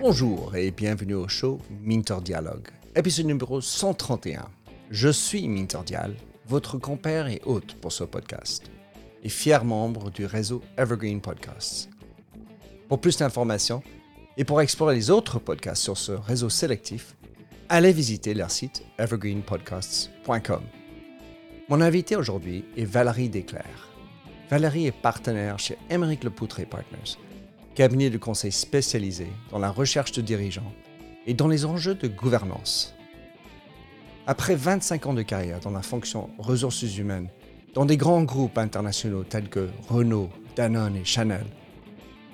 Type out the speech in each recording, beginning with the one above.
Bonjour et bienvenue au show Minter Dialogue, épisode numéro 131. Je suis Minter Dial, votre compère et hôte pour ce podcast, et fier membre du réseau Evergreen Podcasts. Pour plus d'informations et pour explorer les autres podcasts sur ce réseau sélectif, allez visiter leur site evergreenpodcasts.com. Mon invité aujourd'hui est Valérie Desclercs. Valérie est partenaire chez Émeric Lepoutre Partners, cabinet de conseil spécialisé dans la recherche de dirigeants et dans les enjeux de gouvernance. Après 25 ans de carrière dans la fonction ressources humaines, dans des grands groupes internationaux tels que Renault, Danone et Chanel,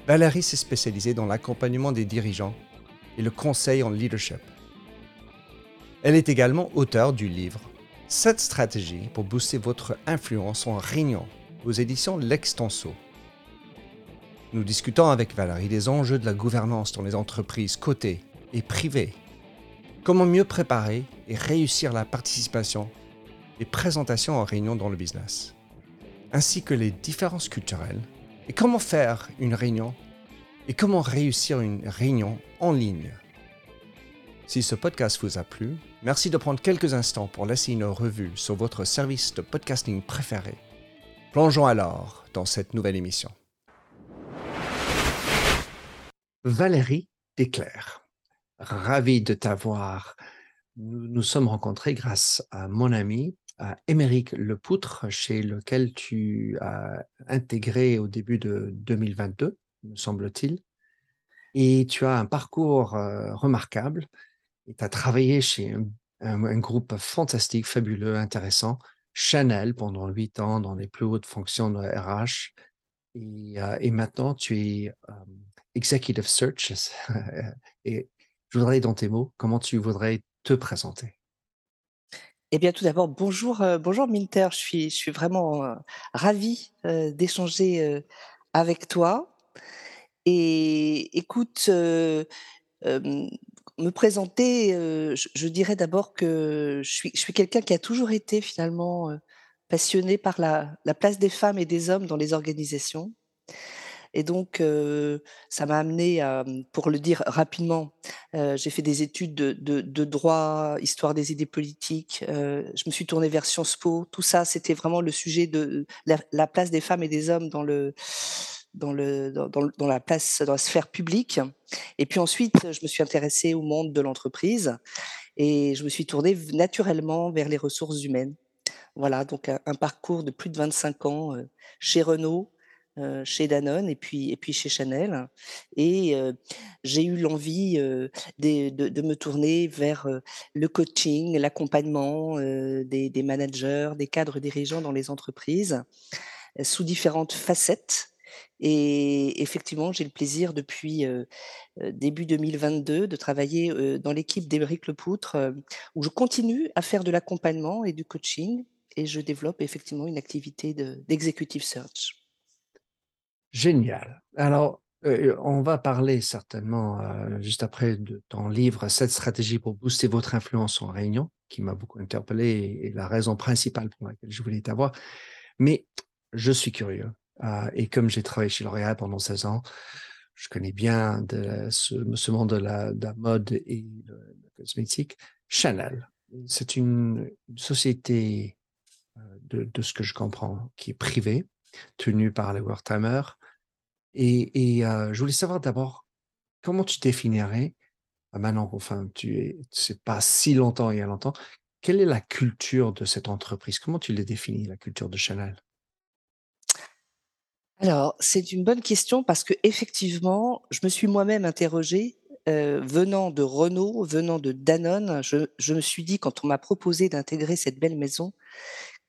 Valérie s'est spécialisée dans l'accompagnement des dirigeants et le conseil en leadership. Elle est également auteure du livre Cette stratégie pour booster votre influence en réunion aux éditions L'Extenso. Nous discutons avec Valérie des enjeux de la gouvernance dans les entreprises cotées et privées. Comment mieux préparer et réussir la participation et présentation en réunion dans le business, ainsi que les différences culturelles? Et comment faire une réunion et comment réussir une réunion en ligne? Si ce podcast vous a plu, merci de prendre quelques instants pour laisser une revue sur votre service de podcasting préféré. Plongeons alors dans cette nouvelle émission. Valérie Desclercs, ravi de t'avoir. Nous nous sommes rencontrés grâce à mon ami, à Émeric Lepoutre, chez lequel tu as intégré au début de 2022, me semble-t-il. Et tu as un parcours euh, remarquable tu as travaillé chez un, groupe fantastique, fabuleux, intéressant, Chanel pendant huit ans dans les plus hautes fonctions de RH. Et, euh, maintenant, tu es euh, Executive Search. et je voudrais, dans tes mots, comment tu voudrais te présenter? Eh bien, tout d'abord, bonjour, euh, bonjour Minter. Je suis, je suis vraiment ravie d'échanger avec toi. Et écoute, me présenter, je, dirais d'abord que je suis, je suis quelqu'un qui a toujours été finalement passionné par la, la, place des femmes et des hommes dans les organisations. Et donc, ça m'a amené à, pour le dire rapidement, j'ai fait des études de, droit, histoire des idées politiques. je me suis tournée vers Sciences Po. Tout ça, c'était vraiment le sujet de la, place des femmes et des hommes dans le dans, la place, dans la sphère publique. Et puis ensuite, je me suis intéressée au monde de l'entreprise et je me suis tournée naturellement vers les ressources humaines. Voilà, donc un, parcours de plus de 25 ans euh, chez Renault, euh, chez Danone et puis, et puis chez Chanel. Et euh, j'ai eu l'envie de, de, me tourner vers le coaching, l'accompagnement des managers, des cadres dirigeants dans les entreprises sous différentes facettes. Et effectivement, j'ai le plaisir depuis début 2022 de travailler dans l'équipe d'Éric Lepoutre, où je continue à faire de l'accompagnement et du coaching, et je développe effectivement une activité d'executive search. Génial. Alors, on va parler certainement juste après de ton livre Cette stratégie pour booster votre influence en réunion, qui m'a beaucoup interpellé et la raison principale pour laquelle je voulais t'avoir. Mais je suis curieux. Euh, et comme j'ai travaillé chez L'Oréal pendant 16 ans, je connais bien de ce, monde de la, mode et de la cosmétique. Chanel, c'est une, société, euh, de, ce que je comprends, qui est privée, tenue par les Wertheimer. Et, et euh, je voulais savoir d'abord, comment tu définirais, maintenant, enfin, tu es, c'est pas si longtemps il y a longtemps, quelle est la culture de cette entreprise? Comment tu les définis, la culture de Chanel? Alors, c'est une bonne question parce que effectivement, je me suis moi-même interrogée, euh, venant de Renault, venant de Danone, je, je me suis dit quand on m'a proposé d'intégrer cette belle maison,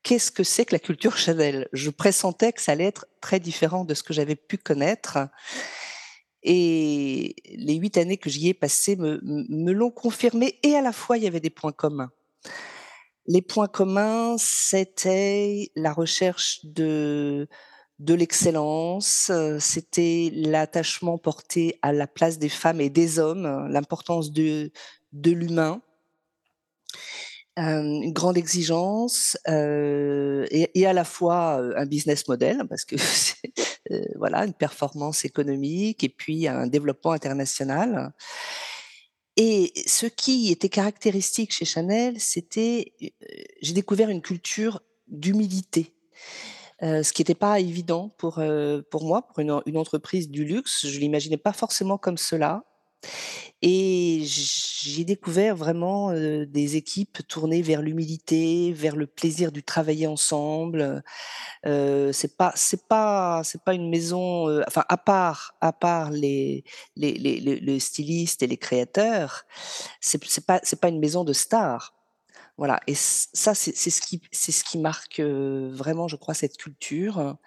qu'est-ce que c'est que la culture Chanel? Je pressentais que ça allait être très différent de ce que j'avais pu connaître. Et les huit années que j'y ai passées me, me l'ont confirmé et à la fois il y avait des points communs. Les points communs, c'était la recherche de de l'excellence, c'était l'attachement porté à la place des femmes et des hommes, l'importance de, de l'humain. Hem, une grande exigence, et à la fois, un business model parce que c'est, voilà, une performance économique et puis un développement international. Et ce qui était caractéristique chez Chanel, c'était, j'ai découvert une culture d'humilité, ce qui était pas évident pour, pour moi, pour une en une entreprise du luxe. Je l'imaginais pas forcément comme cela et j'ai découvert vraiment, des équipes tournées vers l'humilité, vers le plaisir du travailler ensemble, heu, c'est pas pas pas une maison, enfin à part à part les les les stylistes et les créateurs, c'est c'est pas pas une maison de stars. Voilà et ça c'est ce qui marque, vraiment je crois cette culture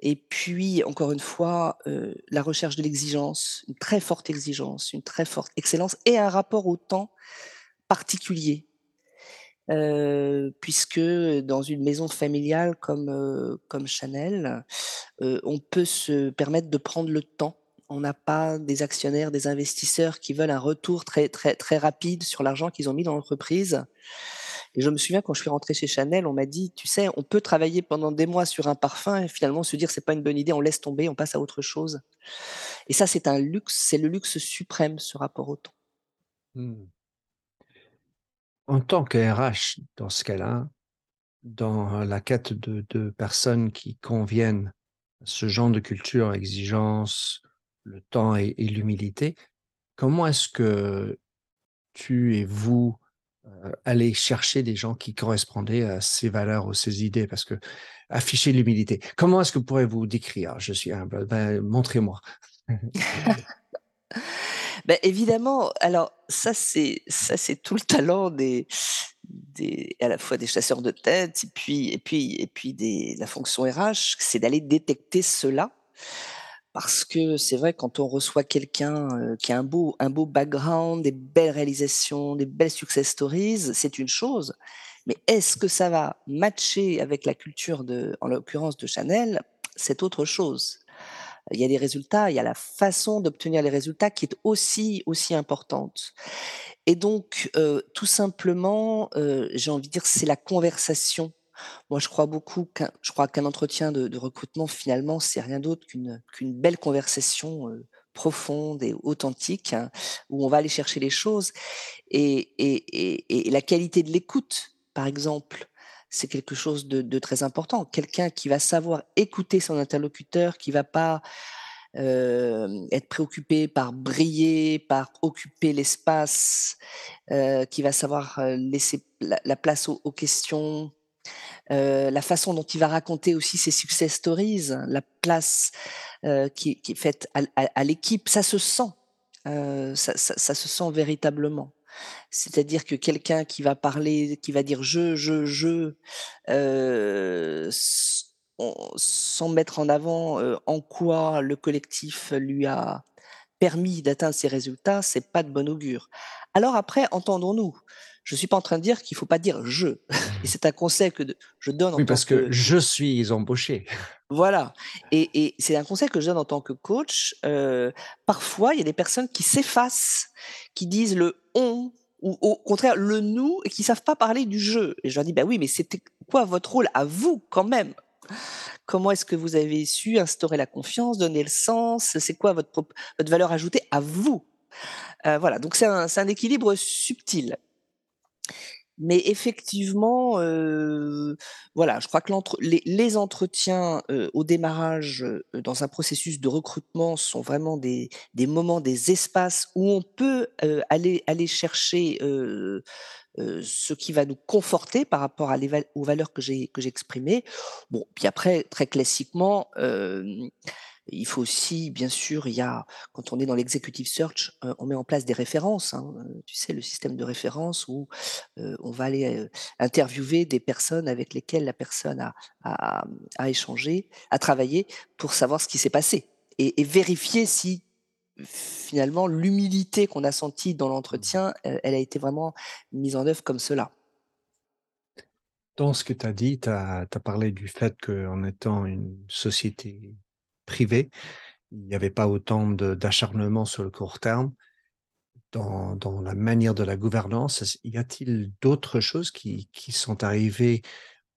et puis encore une fois, la recherche de l'exigence, une très forte exigence, une très forte excellence et un rapport au temps particulier. Puisque, dans une maison familiale comme, comme Chanel, on peut se permettre de prendre le temps. On n'a pas des actionnaires, des investisseurs qui veulent un retour très, très, très rapide sur l'argent qu'ils ont mis dans l'entreprise et je me souviens quand je suis rentrée chez Chanel, on m'a dit: «Tu sais, on peut travailler pendant des mois sur un parfum et finalement se dire: "C'est pas une bonne idée, on laisse tomber, on passe à autre chose"» et ça, c'est un luxe, c'est le luxe suprême, ce rapport au temps. Mmh. En tant que RH, dans ce cas-là, dans la quête de de personnes qui conviennent à ce genre de culture, exigence, le temps et et l'humilité, comment est-ce que tu et vous, heu, allez chercher des gens qui correspondaient à ces valeurs ou ces idées? Parce qu'afficher l'humilité, comment est-ce que pourrez-vous décrire? Je suis humble, ben, montrez-moi. Beh, évidemment, alors ça c'est ça c'est tout le talent des des à la fois des chasseurs de tête et puis et puis et puis des la fonction RH, c'est d'aller détecter cela. Parce que c'est vrai quand on reçoit quelqu'un, heu, qui a un beau un beau background, des belles réalisations, des belles success stories, c'est une chose, mais est-ce que ça va matcher avec la culture de en l'occurrence de Chanel? C'est autre chose. Il y a des résultats, il y a la façon d'obtenir les résultats qui est aussi aussi importante et donc heu, tout simplement, heu, j'ai envie de dire c'est la conversation. Moi je crois beaucoup qu'un je crois qu'un entretien de recrutement finalement c'est rien d'autre qu'une belle conversation, profonde et authentique où on va aller chercher les choses et la qualité de l'écoute, par exemple, c'est quelque chose de très important. Quelqu'un qui va savoir écouter son interlocuteur, qui va pas, être préoccupé par briller, par occuper l'espace, qui va savoir, laisser la la place aux questions, heu, la façon dont il va raconter aussi ses success stories, la place, heu, qui est faite à l'équipe, ça se sent, heu, ça ça se sent véritablement. C'est-à-dire que quelqu'un qui va parler, qui va dire: «Je, je, je», sans mettre en avant, en quoi le collectif lui a permis d'atteindre ces résultats, c'est pas de bon augure. Alors après, entendons-nous, je suis pas en train de dire qu'il faut pas dire: «Je» et c'est un conseil que de je donne en Oui, tant parce que que je suis embauché. voilà et et c'est un conseil que je donne en tant que coach, heu, parfois il y a des personnes qui s'effacent, qui disent le «on» ou au contraire le «nous» et qui savent pas parler du «je» et je leur dis: «Bah oui, mais c'était quoi votre rôle à vous quand même? Comment est-ce que vous avez su instaurer la confiance, donner le sens? C'est quoi votre votre valeur ajoutée à vous?» heu, voilà, donc c'est un c'est un équilibre subtil. Mais effectivement, heu, voilà, je crois que les entretiens, heu, au démarrage, heu, dans un processus de recrutement sont vraiment des moments, des espaces où on peut, aller aller chercher, ce qui va nous conforter par rapport à les aux valeurs que j'ai exprimées. Bon, puis après très classiquement, il faut aussi bien sûr, il y a quand on est dans l'executive search, heu, on met en place des références, hein, heu, tu sais le système de référence où, heu, on va aller, interviewer des personnes avec lesquelles la personne a échangé, a travaillé pour savoir ce qui s'est passé et vérifier si finalement l'humilité qu'on a sentie dans l'entretien, elle a été vraiment mise en œuvre comme cela. Dans ce que tu as dit, tu as parlé du fait qu'en étant une société privée, il y avait pas autant d'acharnement sur le court terme. dans, la manière de la gouvernance. Y a-t-il d'autres choses qui, qui sont arrivées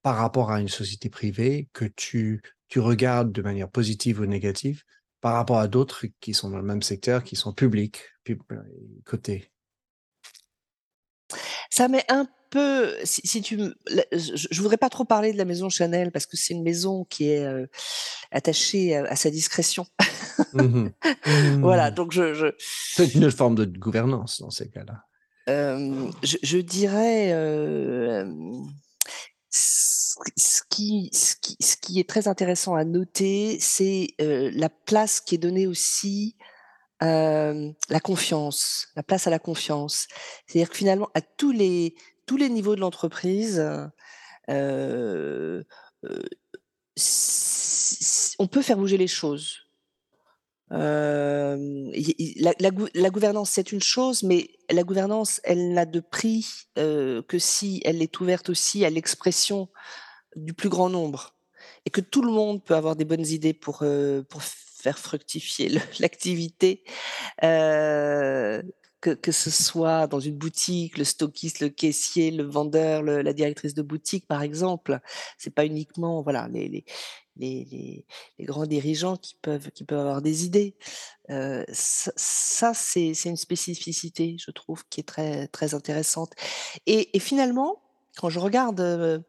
par rapport à une société privée que tu, tu regardes de manière positive ou négative par rapport à d'autres qui sont dans le même secteur, qui sont publics, pub, côté Ça met un peu, si, si tu, je, voudrais pas trop parler de la maison Chanel parce que c'est une maison qui est euh, attachée à, à, sa discrétion. Mmh voilà, mmh. donc je, je c'est une forme de gouvernance dans ces cas-là. Euh, je, je, dirais euh, ce qui, ce, qui, ce qui est très intéressant à noter, c'est la place qui est donnée aussi la confiance, la place à la confiance. C'est-à-dire que finalement, à tous les, tous les niveaux de l'entreprise, on peut faire bouger les choses. La, gouvernance, c'est une chose, mais la gouvernance, elle n'a de prix que si elle est ouverte aussi à l'expression du plus grand nombre. Et que tout le monde peut avoir des bonnes idées pour, euh, pour faire fructifier l'activité. Euh, que, que, ce soit dans une boutique, le stockiste, le caissier, le vendeur, la directrice de boutique, par exemple. C'est pas uniquement voilà les, les, les, les, grands dirigeants qui peuvent, qui peuvent avoir des idées. Euh, ça, ça c'est une spécificité, je trouve, qui est très, très intéressante. Et, et finalement, quand je regarde euh,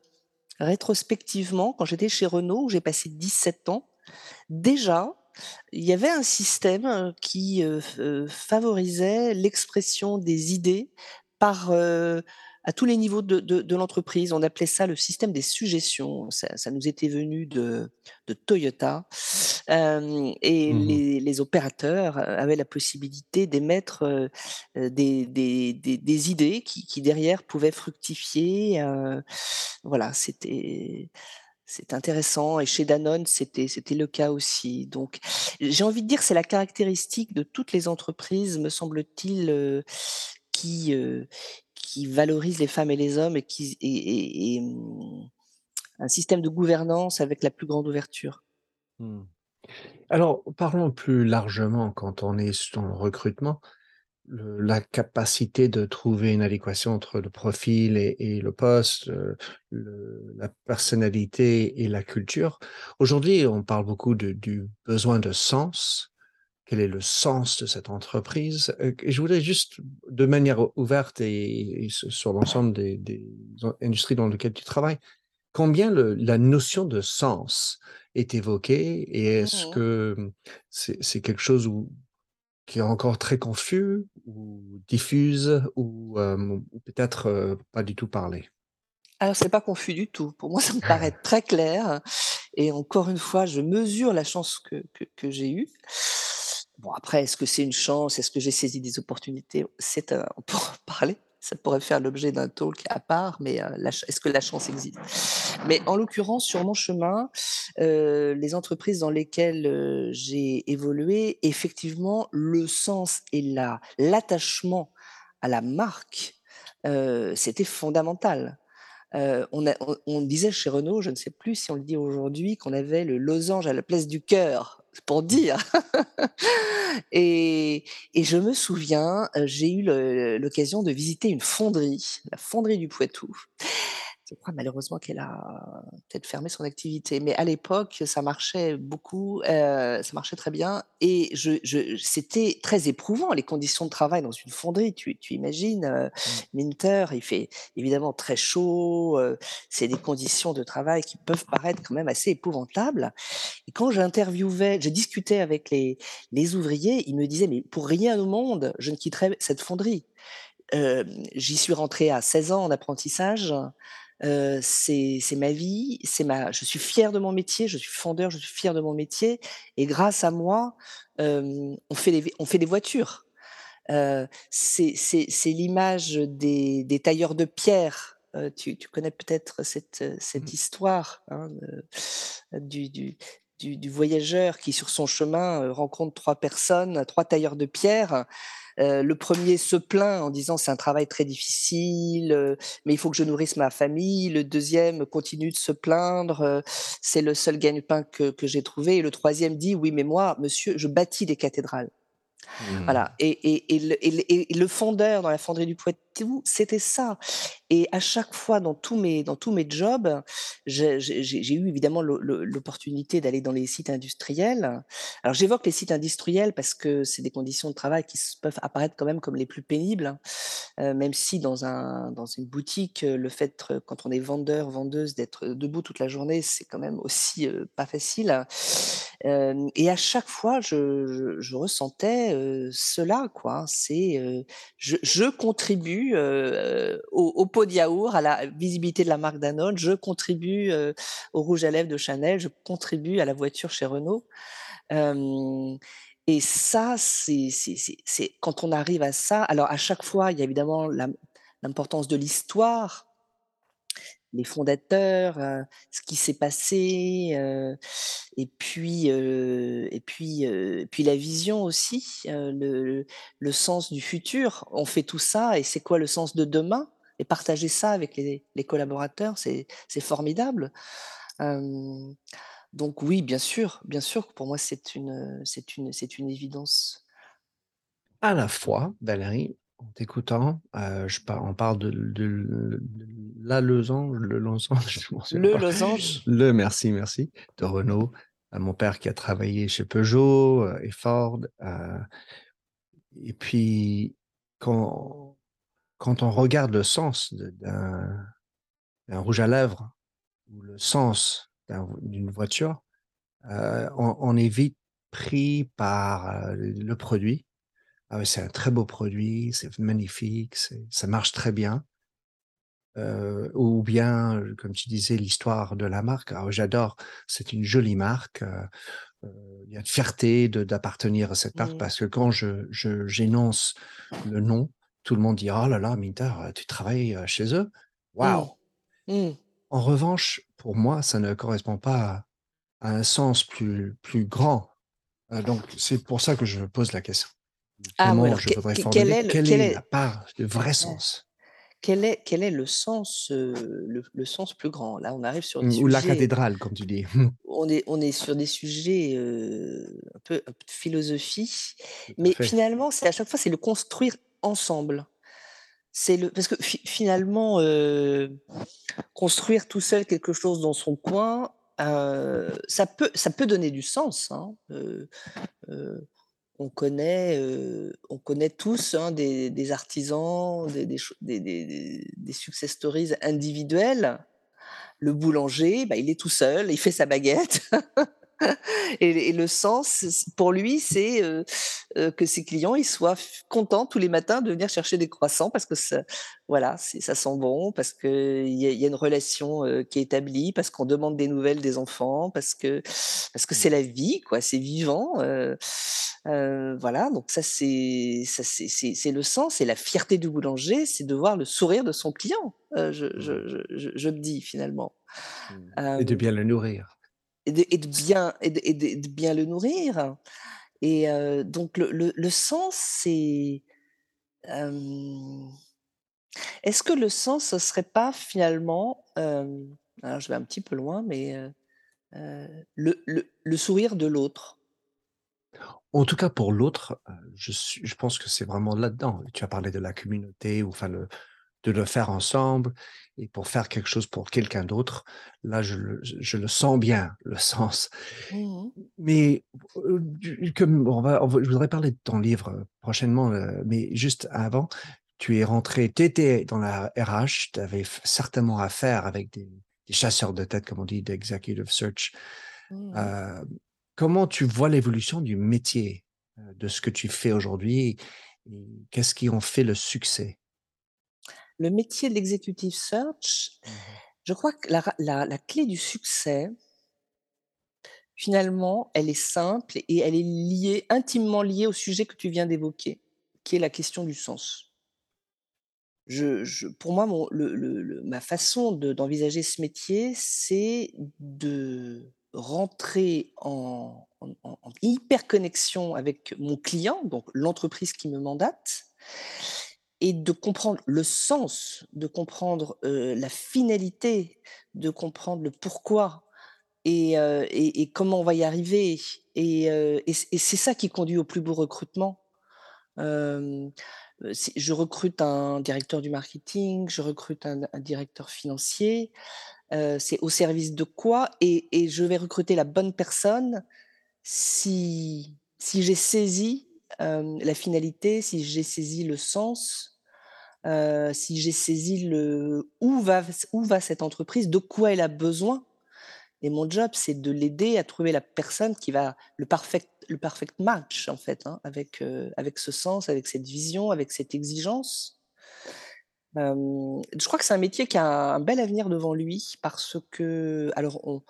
rétrospectivement, quand j'étais chez Renault, où j'ai passé 17 ans, déjà, il y avait un système qui euh, favorisait l'expression des idées par euh, à tous les niveaux de, de, de l'entreprise. On appelait ça le système des suggestions. Ça, ça nous était venu de, de Toyota. Euh, et mmh les, les, opérateurs avaient la possibilité d'émettre euh, des, des, des, des, idées qui, qui, derrière pouvaient fructifier. Euh, voilà, c'était c'est intéressant et chez Danone, c'était c'était le cas aussi. Donc, j'ai envie de dire, c'est la caractéristique de toutes les entreprises, me semble-t-il, euh, qui euh, qui valorisent les femmes et les hommes et qui et, mmh, un système de gouvernance avec la plus grande ouverture. Mmh. Alors, parlons plus largement quand on est sur le recrutement le, la capacité de trouver une adéquation entre le profil et, et le poste, euh, le, la personnalité et la culture. Aujourd'hui, on parle beaucoup de, du besoin de sens. Quel est le sens de cette entreprise? Euh, Et je voudrais juste, de manière ouverte et, et sur l'ensemble des, des, industries dans lesquelles tu travailles, combien le, la notion de sens est évoquée et est-ce mmh. que c'est quelque chose où qui est encore très confus ou diffuse ou, euh, ou peut-être euh, pas du tout parlé Alors, c'est pas confus du tout. Pour moi, ça me paraît très clair. Et encore une fois, je mesure la chance que, que, que j'ai eue. Bon, après, est-ce que c'est une chance? Est-ce que j'ai saisi des opportunités? C'est On peut en parler ça pourrait faire l'objet d'un talk à part, mais euh, est-ce que la chance existe? Mais en l'occurrence, sur mon chemin, euh, les entreprises dans lesquelles euh, j'ai évolué, effectivement, le sens et la l'attachement à la marque, c'était fondamental. On, disait chez Renault, je ne sais plus si on le dit aujourd'hui, qu'on avait le losange à la place du cœur pour dire. et, et, je me souviens, euh, j'ai eu l'occasion de visiter une fonderie, la fonderie du Poitou. Je crois malheureusement qu'elle a peut-être fermé son activité, mais à l'époque, ça marchait beaucoup, euh, ça marchait très bien, et je, je, c'était très éprouvant les conditions de travail dans une fonderie. Tu, tu imagines, euh, mmh. Minter, il fait évidemment très chaud, euh, c'est des conditions de travail qui peuvent paraître quand même assez épouvantables. Et quand j'interviewais, je discutais avec les, les ouvriers, ils me disaient mais pour rien au monde, je ne quitterai cette fonderie. Euh, j'y suis rentrée à 16 ans en apprentissage euh, c'est ma vie, c'est ma. Je suis fière de mon métier, je suis fondeur, je suis fière de mon métier, et grâce à moi, euh, on fait des on fait des voitures. Euh, c'est l'image des, des, tailleurs de pierre. Euh, tu, tu, connais peut-être cette, cette mmh. histoire hein, du, du, du, du, voyageur qui, sur son chemin, rencontre trois personnes, trois tailleurs de pierre euh, le premier se plaint en disant c'est un travail très difficile, euh, mais il faut que je nourrisse ma famille. Le deuxième continue de se plaindre, euh, c'est le seul gagne-pain que, que j'ai trouvé. Et le troisième dit oui, mais moi, monsieur, je bâtis des cathédrales. Mmh. Voilà et et et le et le et le fondeur dans la fonderie du Poitou, c'était ça et à chaque fois dans tous mes dans tous mes jobs, j'ai eu évidemment l'o l'o l'opportunité d'aller dans les sites industriels. Alors j'évoque les sites industriels parce que c'est des conditions de travail qui peuvent apparaître quand même comme les plus pénibles, heu, même si dans un dans une boutique, heu, le fait quand on est vendeur, vendeuse, d'être debout toute la journée, c'est quand même aussi, pas facile. Et à chaque fois, je ressentais, cela quoi. C'est, je contribue, heu, au pot de yaourt, à la visibilité de la marque Danone, je contribue, heu, au rouge à lèvres de Chanel, je contribue à la voiture chez Renault. Hem et ça, c'est quand on arrive à ça alors à chaque fois, il y a évidemment l'im l'importance de l'histoire les fondateurs, heu, ce qui s'est passé, heu et puis, heu et puis, puis la vision aussi, le le sens du futur. On fait tout ça et c'est quoi le sens de demain? Et partager ça avec les les collaborateurs, c'est formidable. Donc oui, bien sûr, bien sûr pour moi c'est une, une c'est une évidence. À la fois, Valérie, en t'écoutant, je par on parle de de de la losange, le losange, je Le pas. losange. Le merci, merci, de Renault. Heu, mon père qui a travaillé chez Peugeot, heu et Ford, heu et puis quand quand on regarde le sens d'un rouge à lèvres ou le sens d'un d'une voiture, on on est vite pris par, le produit. Ah c'est un très beau produit, c'est magnifique, c'est ça marche très bien. Heu, ou bien, comme tu disais, l'histoire de la marque. Alors j'adore, c'est une jolie marque, heu heu, il y a une fierté de d'appartenir à cette marque Mmh. parce que quand je j'énonce le nom, tout le monde dit: «Oh là là, Minter, tu travailles, chez eux? Mmh. Waouh!» Mmh. En revanche, pour moi, ça ne correspond pas à à un sens plus plus grand. Donc c'est pour ça que je pose la question. Ah oui, Comment alors je voudrais que quel formuler? est le Quelle quel est la part, le vrai sens? quel est quel est le sens, heu, le le sens plus grand? Là, on arrive sur des ou la cathédrale, comme tu dis. on est on est sur des sujets, heu, un peu un peu de philosophie, mais finalement, c'est à chaque fois, c'est le construire ensemble. C'est le parce que fi finalement, heu, construire tout seul quelque chose dans son coin, ça peut ça peut donner du sens, hein, on connaît, on connaît tous, hein, des artisans, des success stories individuelles. Le boulanger, bah, il est tout seul, il fait sa baguette et et le sens, pour lui, c'est, heu heu, que ses clients, ils soient contents tous les matins de venir chercher des croissants parce que ça voilà, c'est ça sent bon, parce qu'il y a il y a une relation, heu, qui est établie, parce qu'on demande des nouvelles des enfants, parce que parce que c'est la vie quoi, c'est vivant, voilà, donc ça c'est ça c'est c'est c'est le sens et la fierté du boulanger, c'est de voir le sourire de son client, je Mmh. je je me dis finalement. Mmh et de bien le nourrir. Et de bien et de bien le nourrir et heu, donc le le sens, c'est, hem, est-ce que le sens, ce serait pas finalement, hem, alors je vais un petit peu loin, mais le le sourire de l'autre? En tout cas pour l'autre, je je pense que c'est vraiment là-dedans. Tu as parlé de la communauté ou enfin le de le faire ensemble et pour faire quelque chose pour quelqu'un d'autre. Là, je le je le sens bien, le sens. Mmh mh. Mais, du comme on va on va je voudrais parler de ton livre, heu, prochainement, heu, mais juste avant, tu es rentré tu étais dans la RH, tu avais certainement affaire avec des des chasseurs de tête, comme on dit, d'executive search. Mmh comment tu vois l'évolution du métier, de ce que tu fais aujourd'hui qu'est-ce qui en fait le succès? Le métier de l'executive search, Mmh mh. je crois que la ra la la clé du succès finalement, elle est simple et elle est liée intimement liée au sujet que tu viens d'évoquer, qui est la question du sens. Je je pour moi, mon le le le ma façon de d'envisager ce métier, c'est de rentrer en en en en hyper connexion avec mon client, donc l'entreprise qui me mandate et de comprendre le sens, de comprendre, la finalité, de comprendre le pourquoi et comment on va y arriver et c'est ça qui conduit au plus beau recrutement. Je recrute un directeur du marketing, je recrute un un directeur financier, c'est au service de quoi? Et je vais recruter la bonne personne si si j'ai saisi, la finalité, si j'ai saisi le sens, si j'ai saisi le où va où va cette entreprise, de quoi elle a besoin et mon job, c'est de l'aider à trouver la personne qui va le perfect le perfect match en fait, hein, avec, avec ce sens, avec cette vision, avec cette exigence. Je crois que c'est un métier qui a un bel avenir devant lui parce que alors on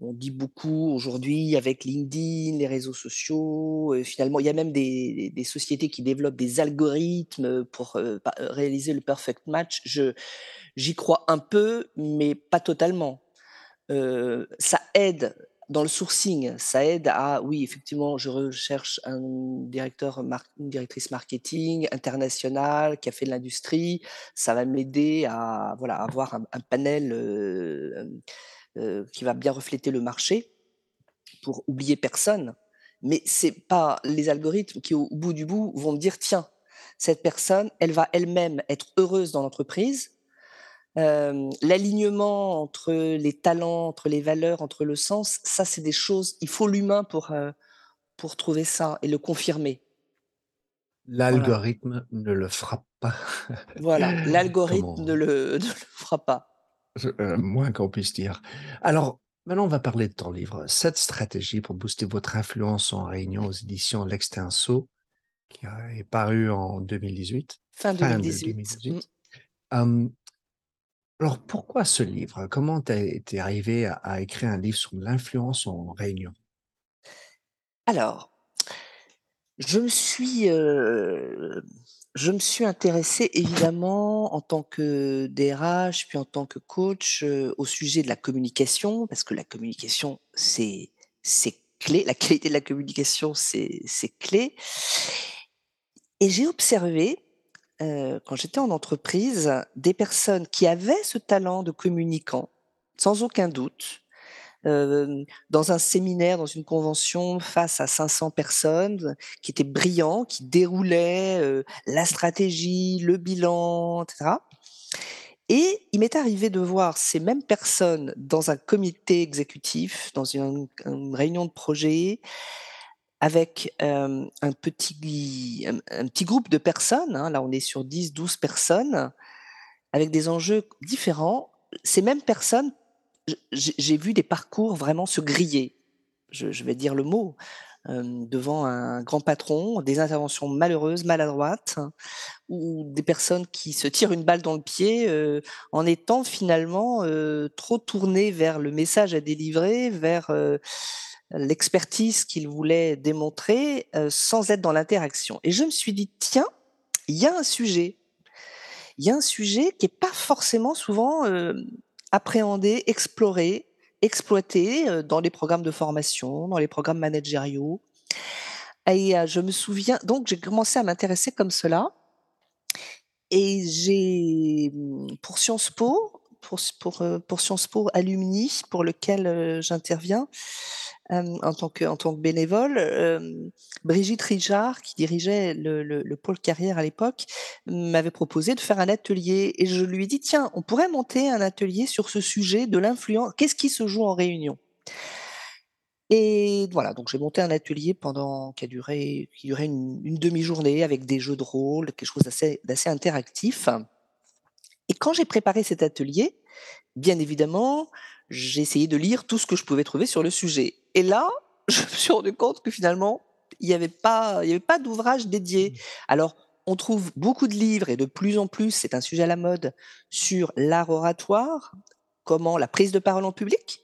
on dit beaucoup aujourd'hui avec LinkedIn, les réseaux sociaux, heu, finalement, il y a même des sociétés qui développent des algorithmes, pour, heu, pa réaliser le perfect match. J'y crois un peu, mais pas totalement. Ça aide dans le sourcing, ça aide à oui, effectivement, je recherche un directeur une directrice marketing internationale qui a fait de l'industrie. Ça va m'aider à voilà, avoir un panel, qui va bien refléter le marché pour oublier personne. Mais c'est pas les algorithmes qui, au bout du bout, vont me dire: «Tiens, cette personne, elle va elle-même être heureuse dans l'entreprise, Hem, l'alignement entre les talents, entre les valeurs, entre le sens, ça c'est des choses il faut l'humain pour, heu, pour trouver ça et le confirmer. Voilà, L'algorithme ne le fera pas. voilà, l'algorithme ne ne le fera pas. Heu, moins qu'on puisse dire. Alors, maintenant on va parler de ton livre. «7 stratégies pour booster votre influence en réunion» aux éditions L'Extinso, qui est paru en 2018, Fin fin de 2018. Mmh. 2018. Hem, alors pourquoi ce livre? Comment tu es arrivé à à écrire un livre sur l'influence en réunion? Alors, je me suis, heu, je me suis intéressée évidemment en tant que DRH, puis en tant que coach, heu, au sujet de la communication parce que la communication c'est clé. La qualité de la communication, c'est clé Et j'ai observé, heu, quand j'étais en entreprise, des personnes qui avaient ce talent de communicant, sans aucun doute. Dans un séminaire, dans une convention face à 500 personnes, qui étaient brillants, qui déroulaient, heu, la stratégie, le bilan, et cetera. Et il m'est arrivé de voir ces mêmes personnes dans un comité exécutif, dans une réunion de projet, avec, un petit groupe de personnes, hein, là on est sur 10-12 personnes, avec des enjeux différents. Ces mêmes personnes, j'ai vu des parcours vraiment se griller. Je vais dire le mot, hem, devant un grand patron, des interventions malheureuses, maladroites, ou des personnes qui se tirent une balle dans le pied, heu, en étant finalement, heu, trop tournées vers le message à délivrer, vers, l'expertise qu'ils voulaient démontrer, sans être dans l'interaction et je me suis dit: «Tiens, il y a un sujet. Il y a un sujet qui est pas forcément souvent, hem, appréhendé, exploré, exploité, heu, dans les programmes de formation, dans les programmes managériaux» et heu, je me souviens donc j'ai commencé à m'intéresser comme cela. Et j'ai, mmh, pour Sciences Po, pour pour, heu, pour Sciences Po Alumni, pour lequel, j'interviens, en tant que bénévole, Brigitte Rijard, qui dirigeait le le le pôle carrière à l'époque, m'avait proposé de faire un atelier et je lui ai dit: «Tiens, on pourrait monter un atelier sur ce sujet de l'influence. Qu'est-ce qui se joue en réunion?» Et voilà, donc j'ai monté un atelier pendant qui a duré qui durait une demi-journée avec des jeux de rôle, quelque chose d'assez interactif. Et quand j'ai préparé cet atelier, bien évidemment, j'ai essayé de lire tout ce que je pouvais trouver sur le sujet. Et là, je me suis rendu compte que finalement, il n'y avait pas il y avait pas d'ouvrage dédié. Mmh. Alors, on trouve beaucoup de livres et de plus en plus, c'est un sujet à la mode, sur l'art oratoire, comment la prise de parole en public.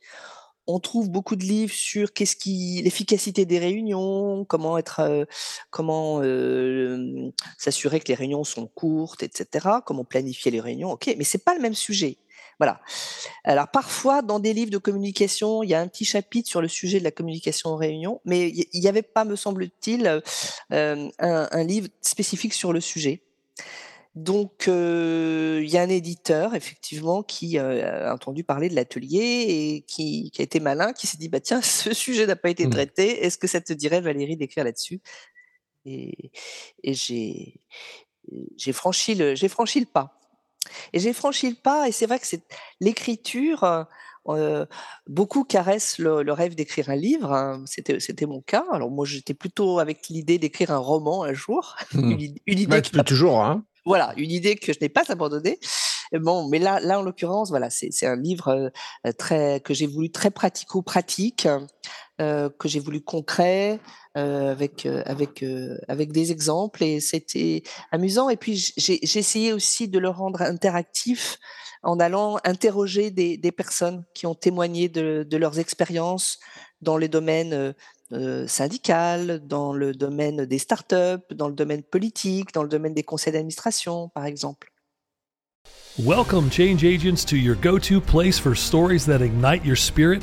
On trouve beaucoup de livres sur qu'est-ce qui l'efficacité des réunions, comment être, heu, comment, hem, s'assurer que les réunions sont courtes et cetera, comment planifier les réunions, OK, mais c'est pas le même sujet. Voilà. Alors parfois, dans des livres de communication, il y a un petit chapitre sur le sujet de la communication en réunion, mais il y il y avait pas, me semble-t-il, heu, hem, un un livre spécifique sur le sujet. Donc, heu, il y a un éditeur effectivement qui, heu, a entendu parler de l'atelier et qui qui a été malin, qui s'est dit: «Bah tiens, ce sujet n'a pas été Mmh. traité, est-ce que ça te dirait Valérie d'écrire là-dessus?» et et j'ai j'ai franchi le j'ai franchi le pas et j'ai franchi le pas et c'est vrai que c'est l'écriture, heu heu, beaucoup caressent le le rêve d'écrire un livre, hein, c'était mon cas. Alors moi, j'étais plutôt avec l'idée d'écrire un roman un jour, Mmh. une id une Bah, idée tu peux toujours, hein. voilà, une idée que je n'ai pas abandonnée. Bon, mais là là, en l'occurrence, voilà, c'est un livre, heu, très que j'ai voulu très pratico-pratique, heu, que j'ai voulu concret, heu, avec, heu avec, avec des exemples et c'était amusant et puis j'ai essayé aussi de le rendre interactif en allant interroger des des personnes qui ont témoigné de de leurs expériences dans les domaines, heu heu, syndical, dans le domaine des startups, dans le domaine politique, dans le domaine des conseils d'administration, par exemple. Welcome, change agents, to your go to place for stories that ignite your spirit,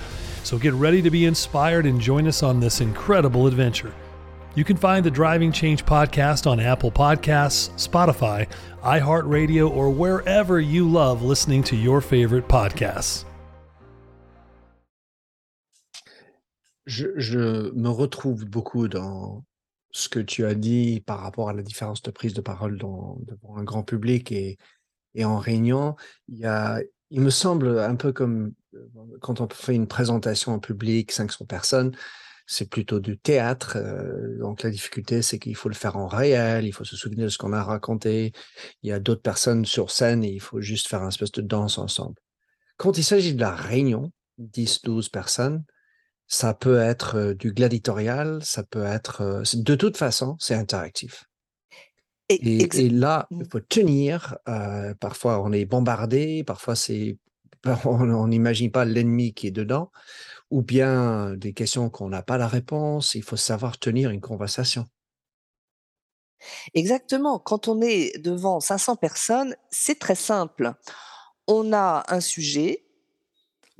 So get ready to be inspired and join us on this incredible adventure. You can find the Driving Change podcast on Apple Podcasts, Spotify, iHeartRadio, or wherever you love listening to your favorite podcasts. Je je me retrouve beaucoup dans ce que tu as dit par rapport à la différence de prise de parole dans devant un grand public et et en réunion. Il y a il me semble un peu comme, quand on fait une présentation en public, 500 personnes, c'est plutôt du théâtre, heu, donc la difficulté, c'est qu'il faut le faire en réel, il faut se souvenir de ce qu'on a raconté. Il y a d'autres personnes sur scène et il faut juste faire un espèce de danse ensemble. Quand il s'agit de la réunion, 10-12 personnes, ça peut être, heu, du gladiatorial, ça peut être, heu, c de toute façon, c'est interactif. Et Et et là, il mmh. faut tenir, parfois on est bombardé, parfois c'est on n'imagine pas l'ennemi qui est dedans ou bien des questions qu'on n'a pas la réponse, il faut savoir tenir une conversation. Exactement, quand on est devant 500 personnes, c'est très simple. On a un sujet,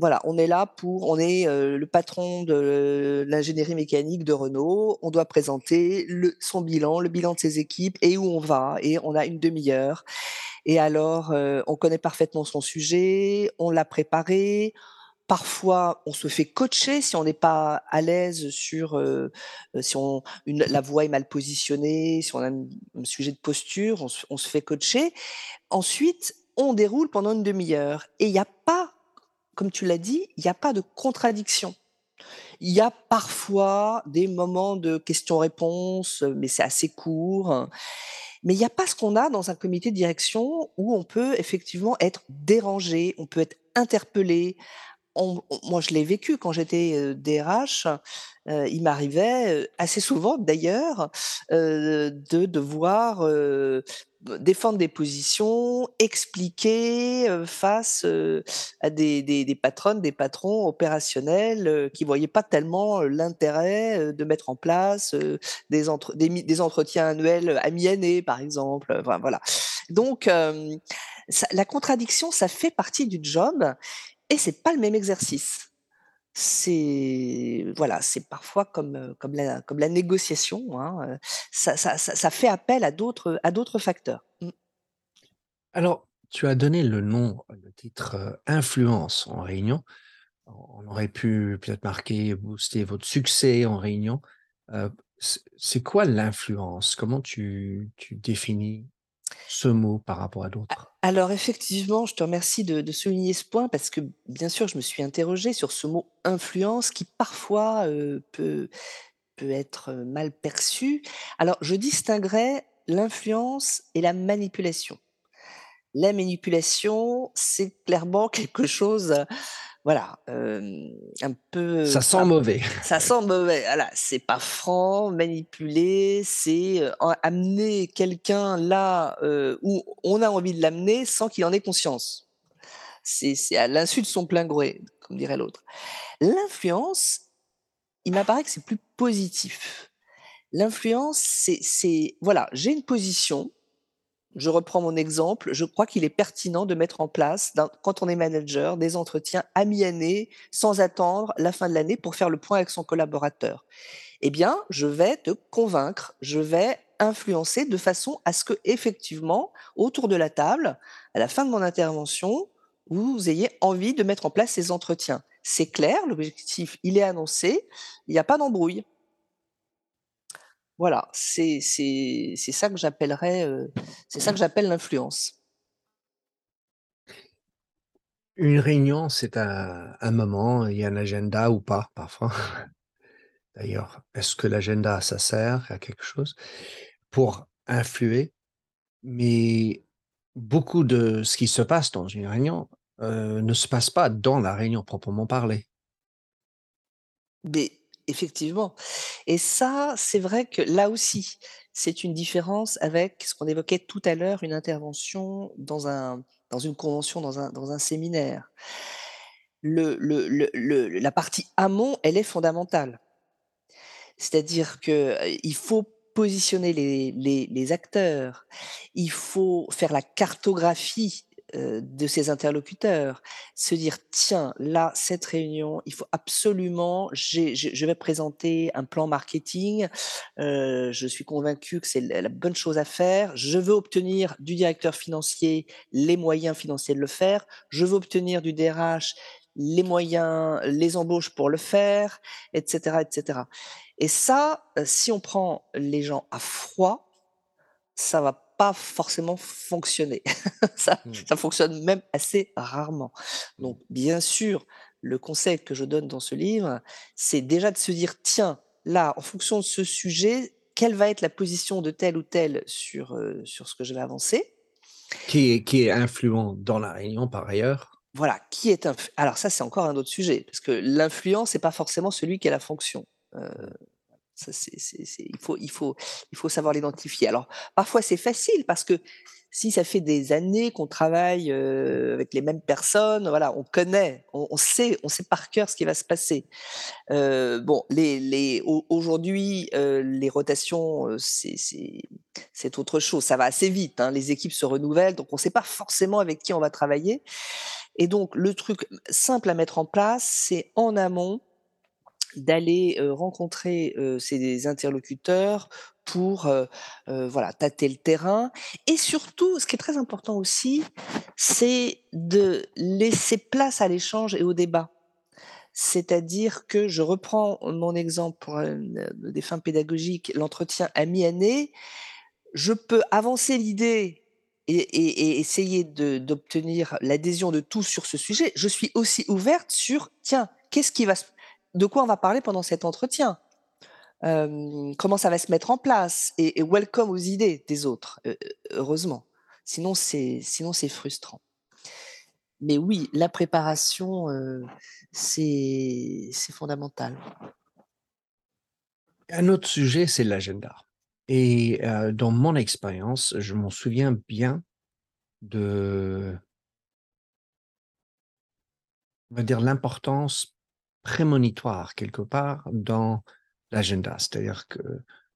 voilà, on est là pour on est, heu, le patron de l'ingénierie mécanique de Renault, on doit présenter son bilan, le bilan de ses équipes et où on va. Et on a une demi heure et alors, heu, on connaît parfaitement son sujet, on l'a préparé. Parfois, on se fait coacher si on n'est pas à l'aise sur, heu, si on la voix est mal positionnée, si on a un sujet de posture, on se on se fait coacher. Ensuite, on déroule pendant une demi heure et il y a pas, comme tu l'as dit, il y a pas de contradiction. Il y a parfois des moments de questions-réponses, mais c'est assez court. Mais il y a pas ce qu'on a dans un comité de direction où on peut effectivement être dérangé, on peut être interpellé. Moi, je l'ai vécu quand j'étais, heu, DRH, heu, il m'arrivait, heu, assez souvent d'ailleurs, heu, de devoir, défendre des positions, expliquer, heu, face, heu, à des des des patronnes, des patrons opérationnels, heu, qui voyaient pas tellement, l'intérêt, de mettre en place, des entre des des entretiens annuels à mi-année, par exemple, voilà. Donc la contradiction, ça fait partie du job et c'est pas le même exercice. C'est voilà, c'est parfois comme, heu, comme la négociation, hein, ça ça ça fait appel à d'autres, à d'autres facteurs. Mmh. Alors, tu as donné le nom, le titre, heu, influence en réunion. On aurait pu peut-être marquer, booster votre succès en réunion. C'est c'est quoi l'influence? Comment tu tu définis ce mot par rapport à d'autres? alors effectivement, je te remercie de souligner ce point parce que, bien sûr, je me suis interrogée sur ce mot influence qui parfois, heu, peut peut être, heu, mal perçu. Alors je distinguerais l'influence et la manipulation. La manipulation, c'est clairement quelque chose, voilà, un peu, Ça sent mauvais. ça sent mauvais, voilà, c'est pas franc, manipuler, c'est, amener quelqu'un là, où on a envie de l'amener sans qu'il en ait conscience. C'est c'est à l'insu de son plein gré, comme dirait l'autre. L'influence, il m'apparaît que c'est plus positif. L'influence, c'est voilà, j'ai une position, je reprends mon exemple, je crois qu'il est pertinent de mettre en place, quand on est manager, des entretiens à mi-année, sans attendre la fin de l'année pour faire le point avec son collaborateur. Eh bien, je vais te convaincre, je vais influencer de façon à ce que, effectivement, autour de la table, à la fin de mon intervention, vous ayez envie de mettre en place ces entretiens. C'est clair, l'objectif, il est annoncé, il n'y a pas d'embrouille. Voilà, c'est ça que j'appellerais, euh, c'est ça que j'appelle l'influence. Une réunion, c'est un, un, moment, il y a un agenda ou pas, parfois. D'ailleurs, est-ce que l'agenda, ça sert à quelque chose pour influer? Mais beaucoup de ce qui se passe dans une réunion euh, ne se passe pas dans la réunion proprement parlée. Mais effectivement. Et ça, c'est vrai que là aussi, c'est une différence avec ce qu'on évoquait tout à l'heure, une intervention dans, un, dans une convention, dans un, dans un séminaire. La partie amont, elle est fondamentale. C'est-à-dire qu'il faut positionner les, acteurs, il faut faire la cartographie de ses interlocuteurs, se dire tiens là cette réunion il faut absolument je vais présenter un plan marketing je suis convaincu que c'est la bonne chose à faire je veux obtenir du directeur financier les moyens financiers de le faire je veux obtenir du DRH les moyens les embauches pour le faire etc etc et ça si on prend les gens à froid ça va pas forcément fonctionner. ça, mmh. ça fonctionne même assez rarement. Mmh. Donc, bien sûr, le conseil que je donne dans ce livre, c'est déjà de se dire, tiens, là, en fonction de ce sujet, quelle va être la position de tel ou tel sur, euh, sur ce que je vais avancer qui est, qui est influent dans la réunion par ailleurs Voilà, qui est Alors ça, c'est encore un autre sujet, parce que l'influence, c'est pas forcément celui qui a la fonction. Euh, il, faut, il, faut, il faut savoir l'identifier. Alors, parfois, c'est facile parce que si ça fait des années qu'on travaille euh, avec les mêmes personnes, voilà, on connaît, on, sait, on sait par cœur ce qui va se passer. Euh, bon, les, les, aujourd'hui, euh, les rotations, c'est autre chose. Ça va assez vite. Hein, les équipes se renouvellent, donc on ne sait pas forcément avec qui on va travailler. Et donc, le truc simple à mettre en place, c'est en amont d'aller rencontrer ces interlocuteurs pour voilà tâter le terrain et surtout ce qui est très important aussi c'est de laisser place à l'échange et au débat. C'est-à-dire que je reprends mon exemple pour des fins pédagogiques l'entretien à mi-année je peux avancer l'idée et, et, essayer d'obtenir l'adhésion de tous sur ce sujet. Je suis aussi ouverte sur tiens qu'est-ce qui va se de quoi on va parler pendant cet entretien comment ça va se mettre en place et, welcome aux idées des autres, heureusement. Sinon, c'est sinon c'est frustrant. Mais oui, la préparation, c'est fondamental. Un autre sujet, c'est l'agenda. Et dans mon expérience, je m'en souviens bien de, on va dire, l'importance prémonitoire quelque part dans l'agenda. C'est-à-dire que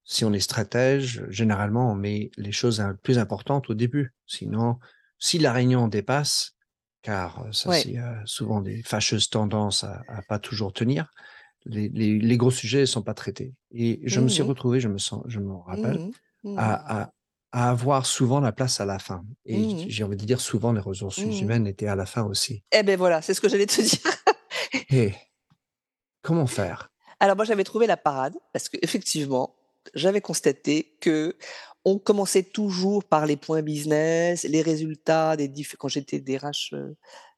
si on est stratège, généralement, on met les choses plus importantes au début. Sinon, si la réunion dépasse, car ça, c'est souvent des fâcheuses tendances à, à pas toujours tenir, les, les, gros sujets ne sont pas traités. Et je me suis mmh retrouvé, je me sens, je me rappelle, mmh mmh à, à, à, avoir souvent la place à la fin. Et j'ai envie de dire souvent les ressources humaines étaient à la fin aussi. Eh ben voilà, c'est ce que j'allais te dire. Et Comment faire? Alors moi j'avais trouvé la parade parce qu'effectivement, j'avais constaté que on commençait toujours par les points business, les résultats des quand j'étais DRH euh,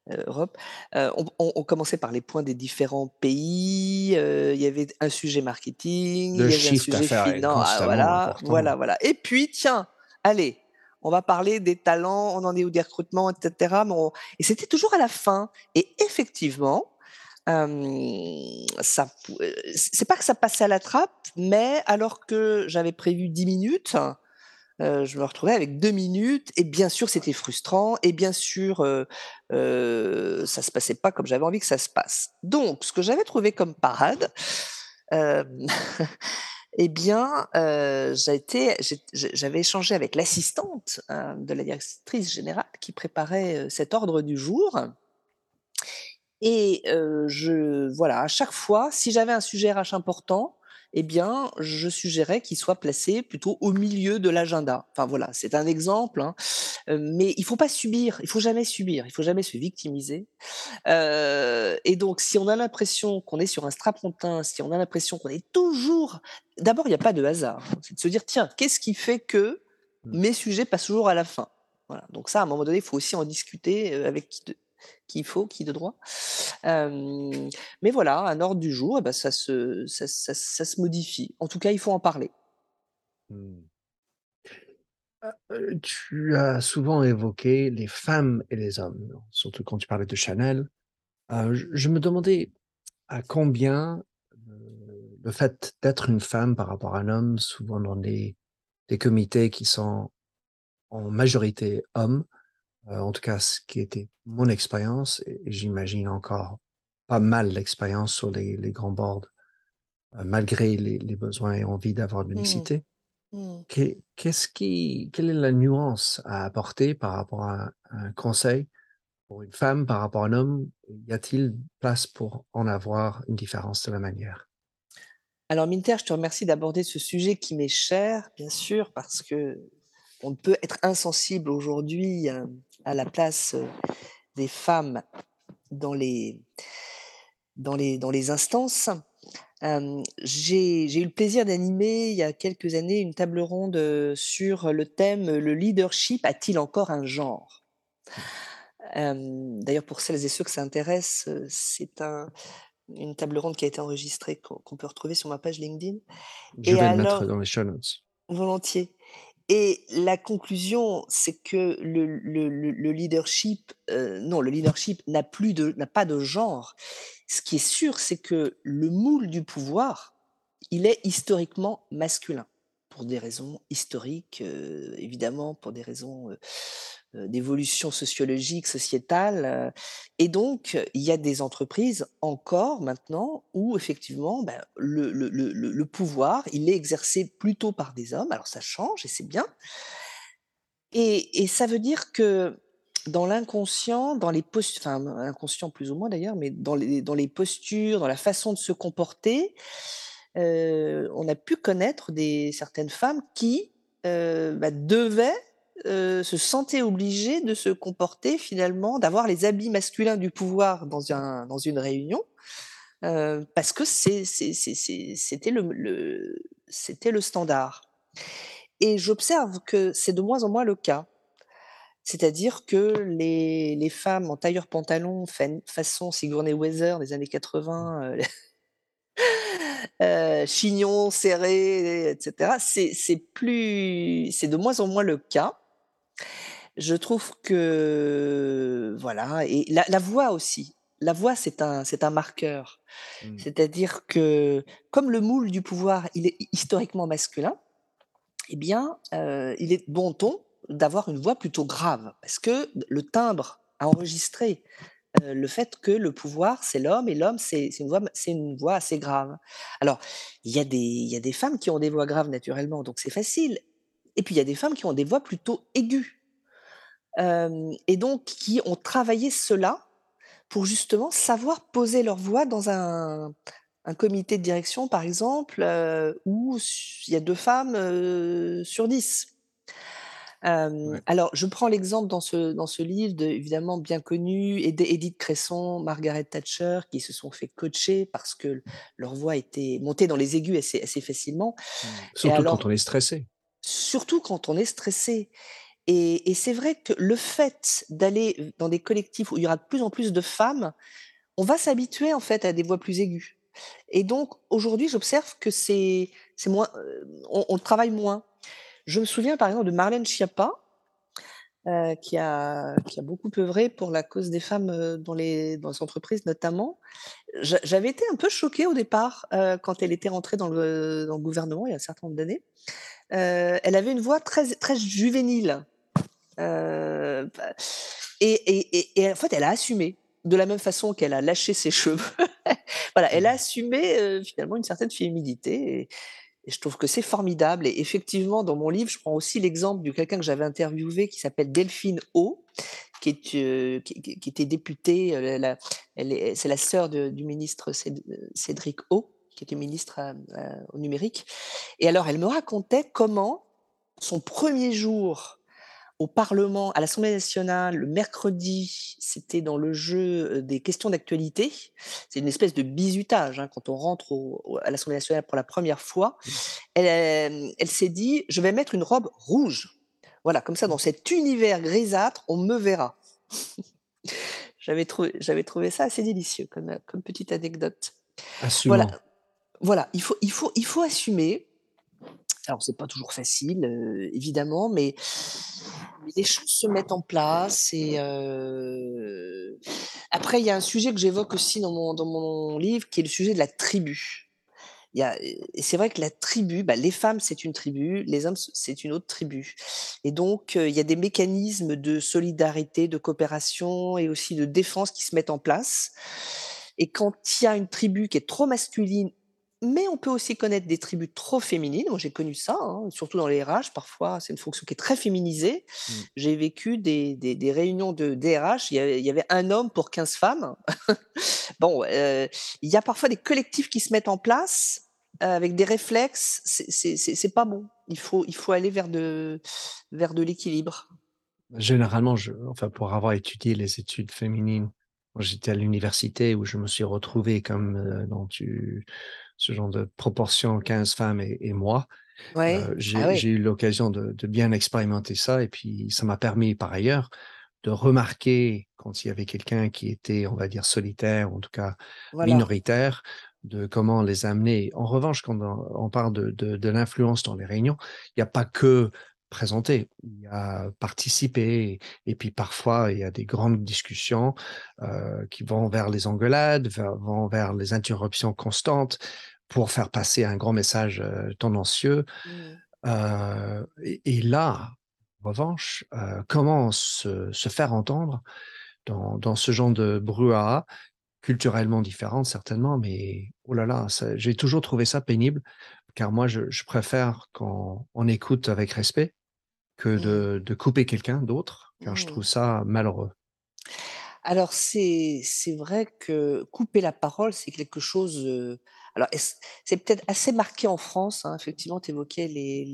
euh, Europe, euh, on, commençait par les points des différents pays. il y avait un sujet marketing, le il y avait un sujet finance, ah, voilà, voilà, voilà. Et puis tiens, allez, on va parler des talents, on en est où des recrutements, etc. Et c'était toujours à la fin. Et effectivement, ça, c'est pas que ça passait à la trappe, mais alors que j'avais prévu 10 minutes, je me retrouvais avec 2 minutes, et bien sûr c'était frustrant, et bien sûr euh, ça se passait pas comme j'avais envie que ça se passe. Donc, ce que j'avais trouvé comme parade, Eh bien, euh, j'avais échangé avec l'assistante euh, de la directrice générale qui préparait euh, cet ordre du jour. Et je, voilà, à chaque fois, si j'avais un sujet RH important, eh bien, je suggérais qu'il soit placé plutôt au milieu de l'agenda. Enfin voilà, c'est un exemple, hein. mais il faut pas subir, il faut jamais subir, il faut jamais se victimiser. et donc, si on a l'impression qu'on est sur un strapontin, si on a l'impression qu'on est toujours, d'abord, il n'y a pas de hasard. Hein. C'est de se dire, tiens, qu'est-ce qui fait que mmh. mes sujets passent toujours à la fin? Voilà. Donc ça, à un moment donné, il faut aussi en discuter avec qui, qu'il faut, qui de droit. mais voilà, un ordre du jour, eh ben, ça, se, modifie. En tout cas, il faut en parler. Mmh. Ah, tu as souvent évoqué les femmes et les hommes, surtout quand tu parlais de Chanel. je, me demandais à combien le fait d'être une femme par rapport à un homme, souvent dans des, des comités qui sont en majorité hommes, euh, en tout cas ce qui était mon expérience, et, j'imagine encore pas mal l'expérience sur les, grands boards, euh, malgré les, besoins et envie d'avoir de mmh. l'unicité. Mmh. Qu'est-ce qui, quelle est la nuance à apporter par rapport à, un conseil pour une femme par rapport à un homme? Y a-t-il place pour en avoir une différence de la manière? Alors Minter, je te remercie d'aborder ce sujet qui m'est cher, bien sûr, parce que on ne peut être insensible aujourd'hui à la place des femmes dans les, dans les, dans les instances. j'ai eu le plaisir d'animer il y a quelques années une table ronde sur le thème Le leadership a-t-il encore un genre? D'ailleurs, pour celles et ceux que ça intéresse, c'est un, une table ronde qui a été enregistrée qu'on peut retrouver sur ma page LinkedIn. Je vais le mettre dans les notes. Volontiers. Et la conclusion, c'est que le, le, le leadership, euh, non, le leadership n'a plus de, n'a pas de genre. Ce qui est sûr, c'est que le moule du pouvoir, il est historiquement masculin pour des raisons historiques, évidemment, pour des raisons d'évolution sociologique, sociétale. Et donc, il y a des entreprises encore maintenant où effectivement ben, le, le, le, le, pouvoir, il est exercé plutôt par des hommes. Alors ça change et c'est bien. Et, et, ça veut dire que dans l'inconscient, dans les postures, enfin inconscient plus ou moins d'ailleurs, mais dans les, dans les postures, dans la façon de se comporter, on a pu connaître des certaines femmes qui bah, devaient se sentait obligé de se comporter finalement, d'avoir les habits masculins du pouvoir dans, dans une réunion, parce que c'était le, le, standard. Et j'observe que c'est de moins en moins le cas. C'est-à-dire que les, les, femmes en tailleur-pantalon façon Sigourney Weather des années 80, euh, euh, chignon serré, etc. C'est plus, c'est de moins en moins le cas. Je trouve que voilà et la, voix aussi. La voix c'est un c'est un marqueur. Mmh. C'est-à-dire que comme le moule du pouvoir il est historiquement masculin, eh bien euh, il est bon ton d'avoir une voix plutôt grave parce que le timbre a enregistré euh, le fait que le pouvoir c'est l'homme et l'homme c'est une voix une voix assez grave. Alors il y a des y a des femmes qui ont des voix graves naturellement donc c'est facile. Et puis il y a des femmes qui ont des voix plutôt aiguës et donc qui ont travaillé cela pour justement savoir poser leur voix dans un, comité de direction, par exemple, où il y a deux femmes sur dix. Alors, je prends l'exemple dans ce, dans ce livre, évidemment bien connu, Edith Cresson, Margaret Thatcher, qui se sont fait coacher parce que leur voix était montée dans les aigus assez, assez facilement. Mmh. Surtout quand on est stressé. Surtout quand on est stressé. Et, c'est vrai que le fait d'aller dans des collectifs où il y aura de plus en plus de femmes, on va s'habituer en fait à des voix plus aiguës. Et donc aujourd'hui, j'observe que c'est moins, on, travaille moins. Je me souviens par exemple de Marlène Schiappa, euh, qui, a, qui a beaucoup œuvré pour la cause des femmes euh, dans les, dans les entreprises notamment. J'avais été un peu choquée au départ quand elle était rentrée dans le, dans le, gouvernement il y a un certain nombre d'années. elle avait une voix très, très juvénile. Euh, bah, et, et, en fait, elle a assumé de la même façon qu'elle a lâché ses cheveux. voilà, elle a mmh. assumé euh, finalement une certaine féminité. Et je trouve que c'est formidable. Et effectivement, dans mon livre, je prends aussi l'exemple de quelqu'un que j'avais interviewé qui s'appelle Delphine O, qui, euh, était députée. Euh, c'est la sœur du ministre Cédric O, qui était ministre au numérique. Et alors, elle me racontait comment son premier jour au Parlement, à l'Assemblée nationale, le mercredi, c'était dans le jeu des questions d'actualité. C'est une espèce de bizutage hein, quand on rentre à l'Assemblée nationale pour la première fois. Mmh. Elle, elle s'est dit, je vais mettre une robe rouge. Voilà, comme ça, dans cet univers grisâtre, on me verra. j'avais trouvé, j'avais trouvé ça assez délicieux comme, comme petite anecdote. Voilà, voilà, il faut, il faut, il faut assumer. Alors, c'est pas toujours facile, évidemment, mais les choses se mettent en place. Et après, il y a un sujet que j'évoque aussi dans mon, dans mon livre, qui est le sujet de la tribu. Y a, et c'est vrai que la tribu, bah, les femmes, c'est une tribu, les hommes, c'est une autre tribu. Et donc, il y a des mécanismes de solidarité, de coopération et aussi de défense qui se mettent en place. Et quand il y a une tribu qui est trop masculine mais on peut aussi connaître des tribus trop féminines. Moi, j'ai connu ça, hein, surtout dans les RH. Parfois, c'est une fonction qui est très féminisée. Mmh. J'ai vécu des, des, réunions de DRH. Il y, avait, un homme pour 15 femmes. bon, euh, il y a parfois des collectifs qui se mettent en place euh, avec des réflexes. C'est pas bon. Il faut, il faut aller vers de, vers de l'équilibre. Généralement, je, enfin, pour avoir étudié les études féminines, j'étais à l'université où je me suis retrouvé comme euh, dans ce genre de proportion 15 femmes et, moi. Ouais. Euh, ah j'ai eu l'occasion de, bien expérimenter ça et puis ça m'a permis par ailleurs de remarquer quand il y avait quelqu'un qui était, on va dire, solitaire, en tout cas minoritaire, de comment les amener. En revanche, quand on, parle de, de l'influence dans les réunions, il n'y a pas que présenter, il y a et puis parfois il y a des grandes discussions euh, qui vont vers les engueulades, vont vers les interruptions constantes pour faire passer un grand message euh, tendancieux. Mmh. Euh, et, là, en revanche, comment se, faire entendre dans, dans, ce genre de brouhaha culturellement différent certainement, mais oh là là, j'ai toujours trouvé ça pénible car moi, je, préfère qu'on on écoute avec respect que mmh. de, couper quelqu'un d'autre, car je trouve mmh. ça malheureux. Alors, c'est vrai que couper la parole, c'est quelque chose. alors, c'est peut-être assez marqué en France. Hein, effectivement, tu évoquais les,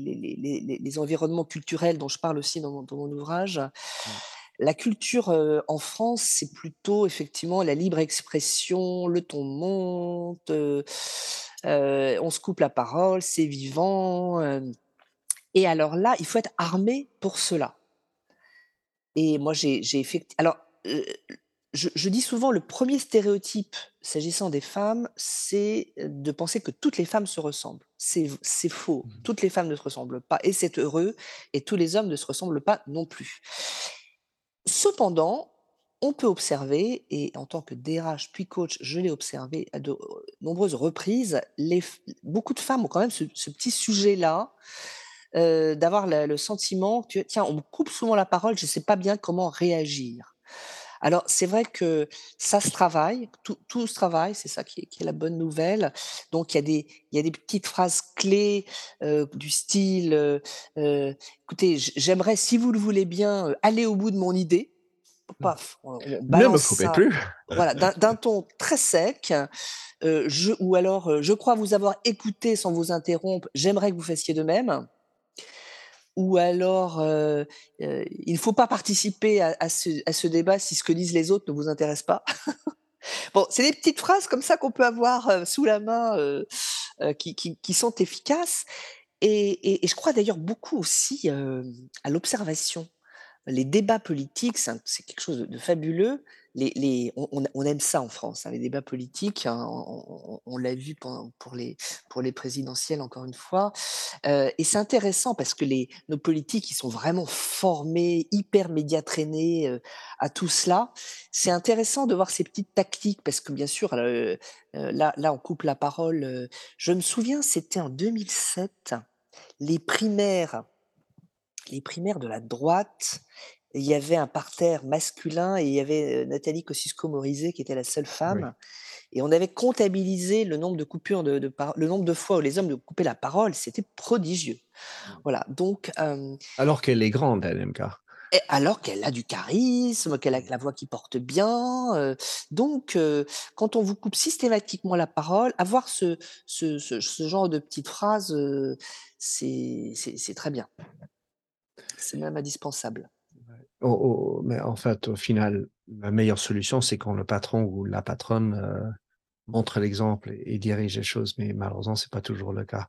les, environnements culturels dont je parle aussi dans mon, ouvrage. Mmh. La culture en France, c'est plutôt effectivement la libre expression, le ton monte, on se coupe la parole, c'est vivant. Et alors là, il faut être armé pour cela. Et moi, j'ai effectivement. Alors, je, dis souvent, le premier stéréotype s'agissant des femmes, c'est de penser que toutes les femmes se ressemblent. C'est faux. Mmh toutes les femmes ne se ressemblent pas, et c'est heureux, et tous les hommes ne se ressemblent pas non plus. Cependant, on peut observer, et en tant que DRH puis coach, je l'ai observé à de nombreuses reprises, les, beaucoup de femmes ont quand même ce, petit sujet-là, euh, d'avoir le, sentiment que, tiens, on me coupe souvent la parole, je ne sais pas bien comment réagir. Alors, c'est vrai que ça se travaille, tout, tout se travaille, c'est ça qui est, la bonne nouvelle. Donc, il y, a des, il y a des petites phrases clés euh, du style euh, écoutez, j'aimerais, si vous le voulez bien, aller au bout de mon idée. Paf, on, ne me coupez plus. Voilà, d'un ton très sec. je, ou alors, je crois vous avoir écouté sans vous interrompre. J'aimerais que vous fassiez de même ou alors il ne faut pas participer à, ce, débat si ce que disent les autres ne vous intéresse pas. bon, c'est des petites phrases comme ça qu'on peut avoir sous la main qui, sont efficaces. Et, je crois d'ailleurs beaucoup aussi à l'observation. Les débats politiques, c'est quelque chose de fabuleux on, aime ça en France, hein, les débats politiques. Hein, on, l'a vu pour, les, pour les présidentielles, encore une fois. Euh, et c'est intéressant parce que nos politiques, ils sont vraiment formés, hyper médiatraînés euh, à tout cela. C'est intéressant de voir ces petites tactiques parce que, bien sûr, euh, là, là, on coupe la parole. Je me souviens, c'était en 2007, les primaires les primaires de la droite il y avait un parterre masculin et il y avait Nathalie Kosciusko-Morizet qui était la seule femme. et on avait comptabilisé le nombre de coupures de de par le nombre de fois où les hommes lui coupaient la parole, c'était prodigieux. Voilà, donc Alors qu'elle est grande, elle, MK. et alors qu'elle a du charisme, qu'elle a la voix qui porte bien, donc quand on vous coupe systématiquement la parole, avoir ce ce ce ce genre de petites phrases, c'est très bien. C'est même indispensable. Mais en fait, au final, la meilleure solution, c'est quand le patron ou la patronne, heu, montre l'exemple et dirige les choses, mais malheureusement, c'est pas toujours le cas.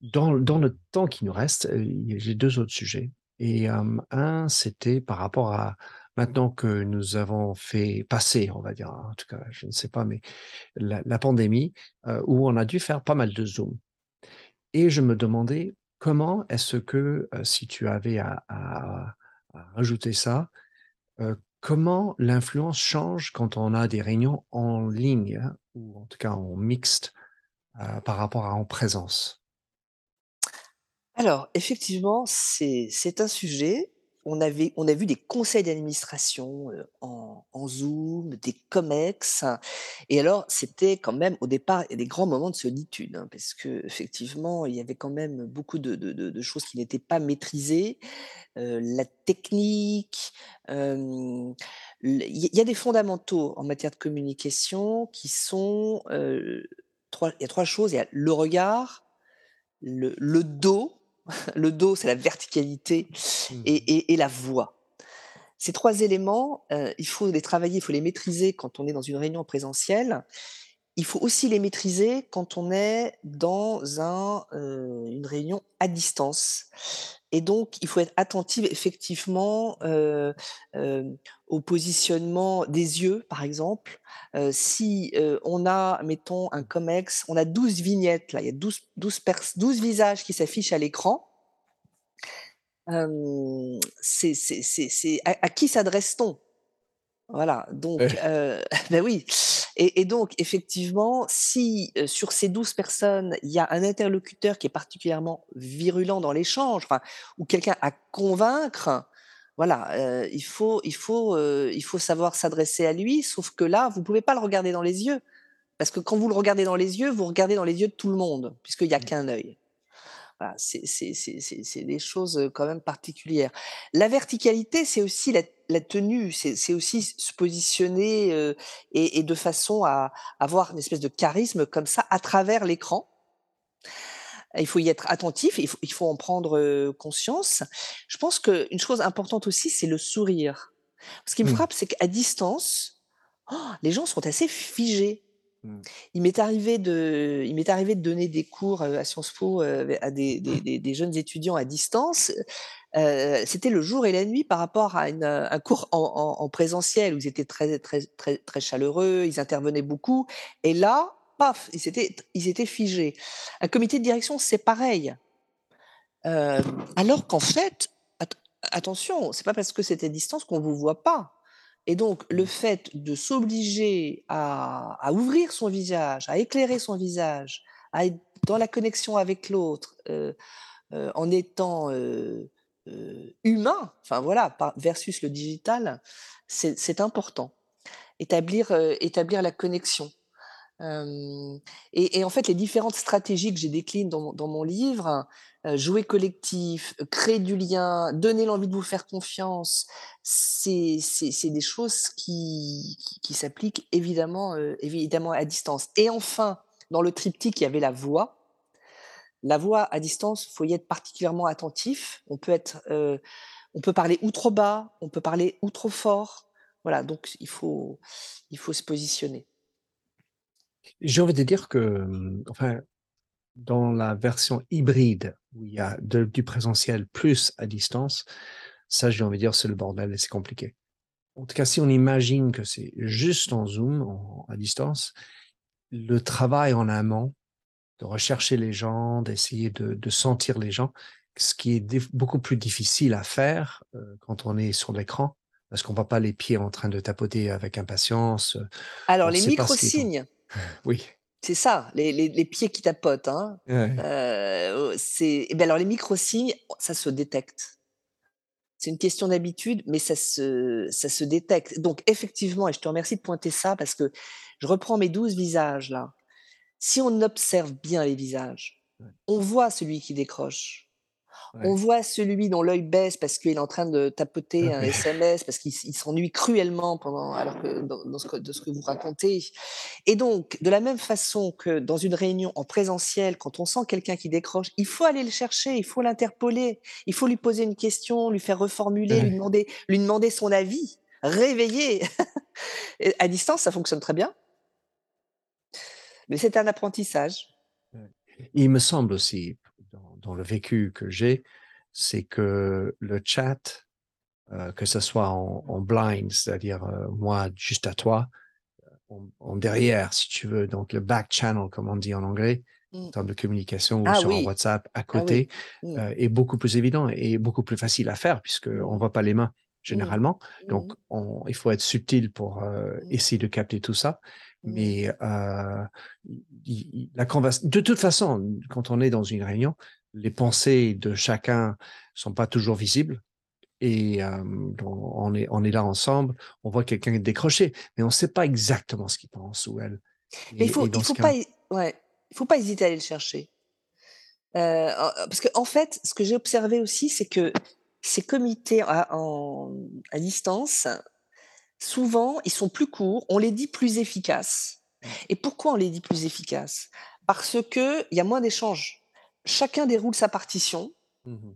Dans dans le temps qui nous reste, a j'ai 2 autres sujets. Et hem, un, c'était par rapport à maintenant que nous avons fait passer, on va dire, en tout cas, je ne sais pas, mais la pandémie, où on a dû faire pas mal de Zoom. Et je me demandais comment est-ce que, si tu avais à à rajouter ça, heu, comment l'influence change quand on a des réunions en ligne hein, ou en tout cas en mixte, heu, par rapport à en présence? Alors effectivement, c'est un sujet. On avait on a vu des conseils d'administration, en Zoom, des COMEX et alors c'était quand même au départ, des grands moments de solitude, hein, parce qu'effectivement, il y avait quand même beaucoup de choses qui n'étaient pas maîtrisées. La technique, il y a des fondamentaux en matière de communication qui sont, heu, 3 il y a 3 choses, il y a le regard, le dos le dos, c'est la verticalité et Mmh et et la voix. Ces 3 éléments, heu, il faut les travailler, il faut les maîtriser quand on est dans une réunion présentielle. Il faut aussi les maîtriser quand on est dans un, heu, une réunion à distance et donc il faut être attentive effectivement, heu, hem, au positionnement des yeux, par exemple. Heu, si, on a, mettons, un comex, on a 12 vignettes là, il y a 12 12 pers 12 visages qui s'affichent à l'écran. C'est à à qui s'adresse-t-on? Voilà, donc bah, oui. Et et donc effectivement, si, sur ces 12 personnes, il y a un interlocuteur qui est particulièrement virulent dans l'échange, enfin, ou quelqu'un à convaincre, voilà, il faut il faut, il faut savoir s'adresser à lui, sauf que là, vous pouvez pas le regarder dans les yeux, parce que quand vous le regardez dans les yeux, vous regardez dans les yeux de tout le monde, puisqu'il y a mmh, qu'un œil. Voilà, c'est c'est c'est c'est c'est des choses, quand même particulières. La verticalité, c'est aussi la la tenue, c'est c'est aussi se positionner, heu et et de façon à avoir une espèce de charisme comme ça à travers l'écran. Il faut y être attentif, il faut il faut en prendre, conscience. Je pense qu'une chose importante aussi, c'est le sourire. Ce qui me mmh, frappe, c'est qu'à distance, oh, les gens sont assez figés. Mmh. Il m'est arrivé de il m'est arrivé de donner des cours, à Sciences Po, à des des des des jeunes étudiants à distance. C'était le jour et la nuit par rapport à une, un cours en en en présentiel où ils étaient très très très très chaleureux, ils intervenaient beaucoup et là, paf, ils étaient ils étaient figés. Un comité de direction, c'est pareil. Alors qu'en fait, at attention, c'est pas parce que à distance qu'on vous voit pas et donc le fait de s'obliger à ouvrir son visage, à éclairer son visage, à être dans la connexion avec l'autre, heu heu, en étant, heu, humain, enfin voilà, versus le digital, c'est important. Établir la connexion. Et en fait, les différentes stratégies que j'ai déclines dans mon livre, jouer collectif, créer du lien, donner l'envie de vous faire confiance, c'est des choses qui s'appliquent évidemment, évidemment à distance et enfin, dans le triptyque, il y avait la voix. La voix à distance, faut y être particulièrement attentif. On peut être, on peut parler ou trop bas, on peut parler ou trop fort. Voilà, donc il faut il faut se positionner. J'ai envie de dire que, enfin, dans la version hybride où il y a de du présentiel plus à distance, ça, j'ai envie de dire, c'est le bordel et c'est compliqué. En tout cas, si on imagine que c'est juste en Zoom, en à distance, le travail en amont, de rechercher les gens, d'essayer de de sentir les gens, ce qui est beaucoup plus difficile à faire, heu, quand on est sur l'écran, parce qu'on voit pas les pieds en train de tapoter avec impatience, on Alors ne les micro-signes Oui, C'est ça, les les les pieds qui tapotent, hein. ouais, Heu, c'est et beh, alors les micro-signes, ça se détecte. c'est une question d'habitude, mais ça se, ça se détecte. Donc, effectivement, et je te remercie de pointer ça parce que je reprends mes douze visages là. Si on observe bien les visages, on voit celui qui décroche. On voit celui dont l'œil baisse parce qu'il est en train de tapoter un SMS, parce qu'il s'ennuie cruellement pendant, alors que dans, ce de ce que vous racontez. Et donc, de la même façon que dans une réunion en présentiel, quand on sent quelqu'un qui décroche, il faut aller le chercher, il faut l'interpeller, il faut lui poser une question, lui faire reformuler, lui, demander, lui demander son avis, réveiller. à distance, ça fonctionne très bien. Mais c'est un apprentissage. Il me semble aussi, dans, le vécu que j'ai, c'est que le chat, euh, que ce soit en, blind, c'est-à-dire euh, moi juste à toi, en, derrière, si tu veux, donc le back channel, comme on dit en anglais, en mmh. termes de communication ou ah sur WhatsApp à ah côté, mmh. euh, est beaucoup plus évident et beaucoup plus facile à faire puisqu'on ne voit pas les mains mmh. généralement. Donc, il faut être subtil pour essayer de capter tout ça. Mais euh, la de toute façon, quand on est dans une réunion, les pensées de chacun sont pas toujours visibles. Et euh, on, est, on est là ensemble, on voit quelqu'un décrocher, mais on ne sait pas exactement ce qu'il pense ou elle. mais il faut, il faut pas, ouais, il faut pas hésiter à aller le chercher. Euh, parce qu'en en fait, ce que j'ai observé aussi, c'est que ces comités à, en, à distance, souvent, ils sont plus courts, on les dit plus efficaces. Mmh. Et pourquoi on les dit plus efficaces? Parce qu'il y a moins d'échanges. Chacun déroule sa partition. Mmh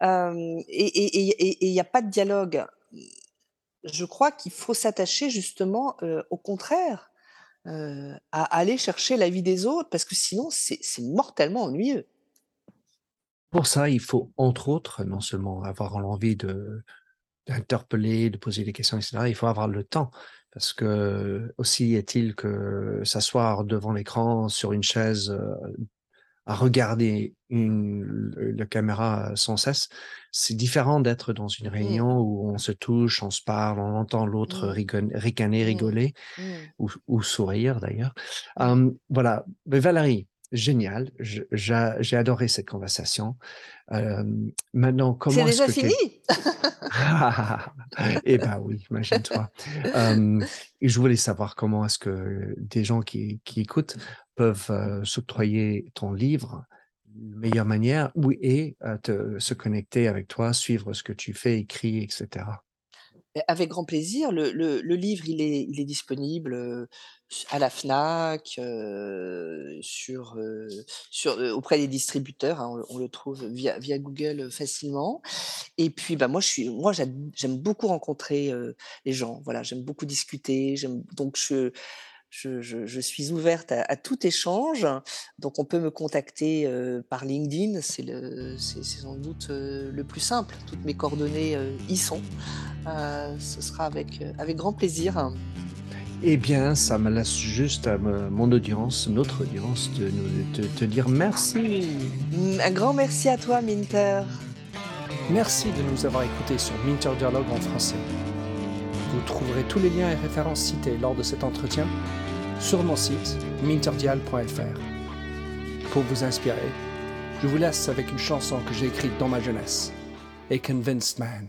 et il n'y a pas de dialogue. Je crois qu'il faut s'attacher justement au contraire à aller chercher l'avis des autres parce que sinon c'est mortellement ennuyeux. Pour ça, il faut entre autres non seulement avoir l'envie de, d'interpeller, de poser des questions, etc. Il faut avoir le temps. Parce que aussi est-il que s'asseoir devant l'écran sur une chaise euh, à regarder une, la caméra sans cesse, c'est différent d'être dans une mmh. réunion où on se touche, on se parle, on entend l'autre mmh. ricaner, mmh. rigoler ou, sourire d'ailleurs. voilà. Mais Valérie, génial. J'ai adoré cette conversation. maintenant, comment C'est déjà fini? Eh ben oui, imagine-toi. et je voulais savoir comment est-ce que des gens qui, écoutent peuvent s'octroyer ton livre de meilleure manière ou et se connecter avec toi, suivre ce que tu fais, écrit, etc. Avec grand plaisir. Le, livre, il est, il est disponible à la FNAC, sur, sur, auprès des distributeurs. Hein, on, le trouve via, via Google facilement. Et puis, bah, moi, je suis, moi j'aime beaucoup rencontrer les gens. Voilà, j'aime beaucoup discuter. Donc, je, je, suis ouverte à, tout échange. Donc, on peut me contacter par LinkedIn. C'est sans doute le plus simple. Toutes mes coordonnées y sont. ce sera avec, avec grand plaisir. Eh bien, ça me laisse juste à mon audience, notre audience, de, de te dire merci. Un grand merci à toi, Minter. Merci de nous avoir écoutés sur Minter Dialogue en français. Vous trouverez tous les liens et références cités lors de cet entretien sur mon site minterdial.fr. Pour vous inspirer, je vous laisse avec une chanson que j'ai écrite dans ma jeunesse, A Convinced Man.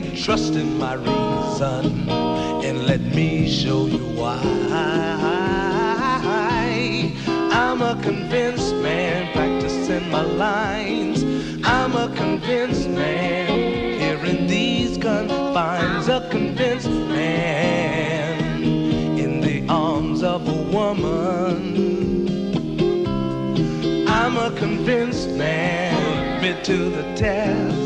Trust in my reason and let me show you why. I'm a convinced man practicing my lines. I'm a convinced man here in these confines. A convinced man in the arms of a woman. I'm a convinced man, admit to the test.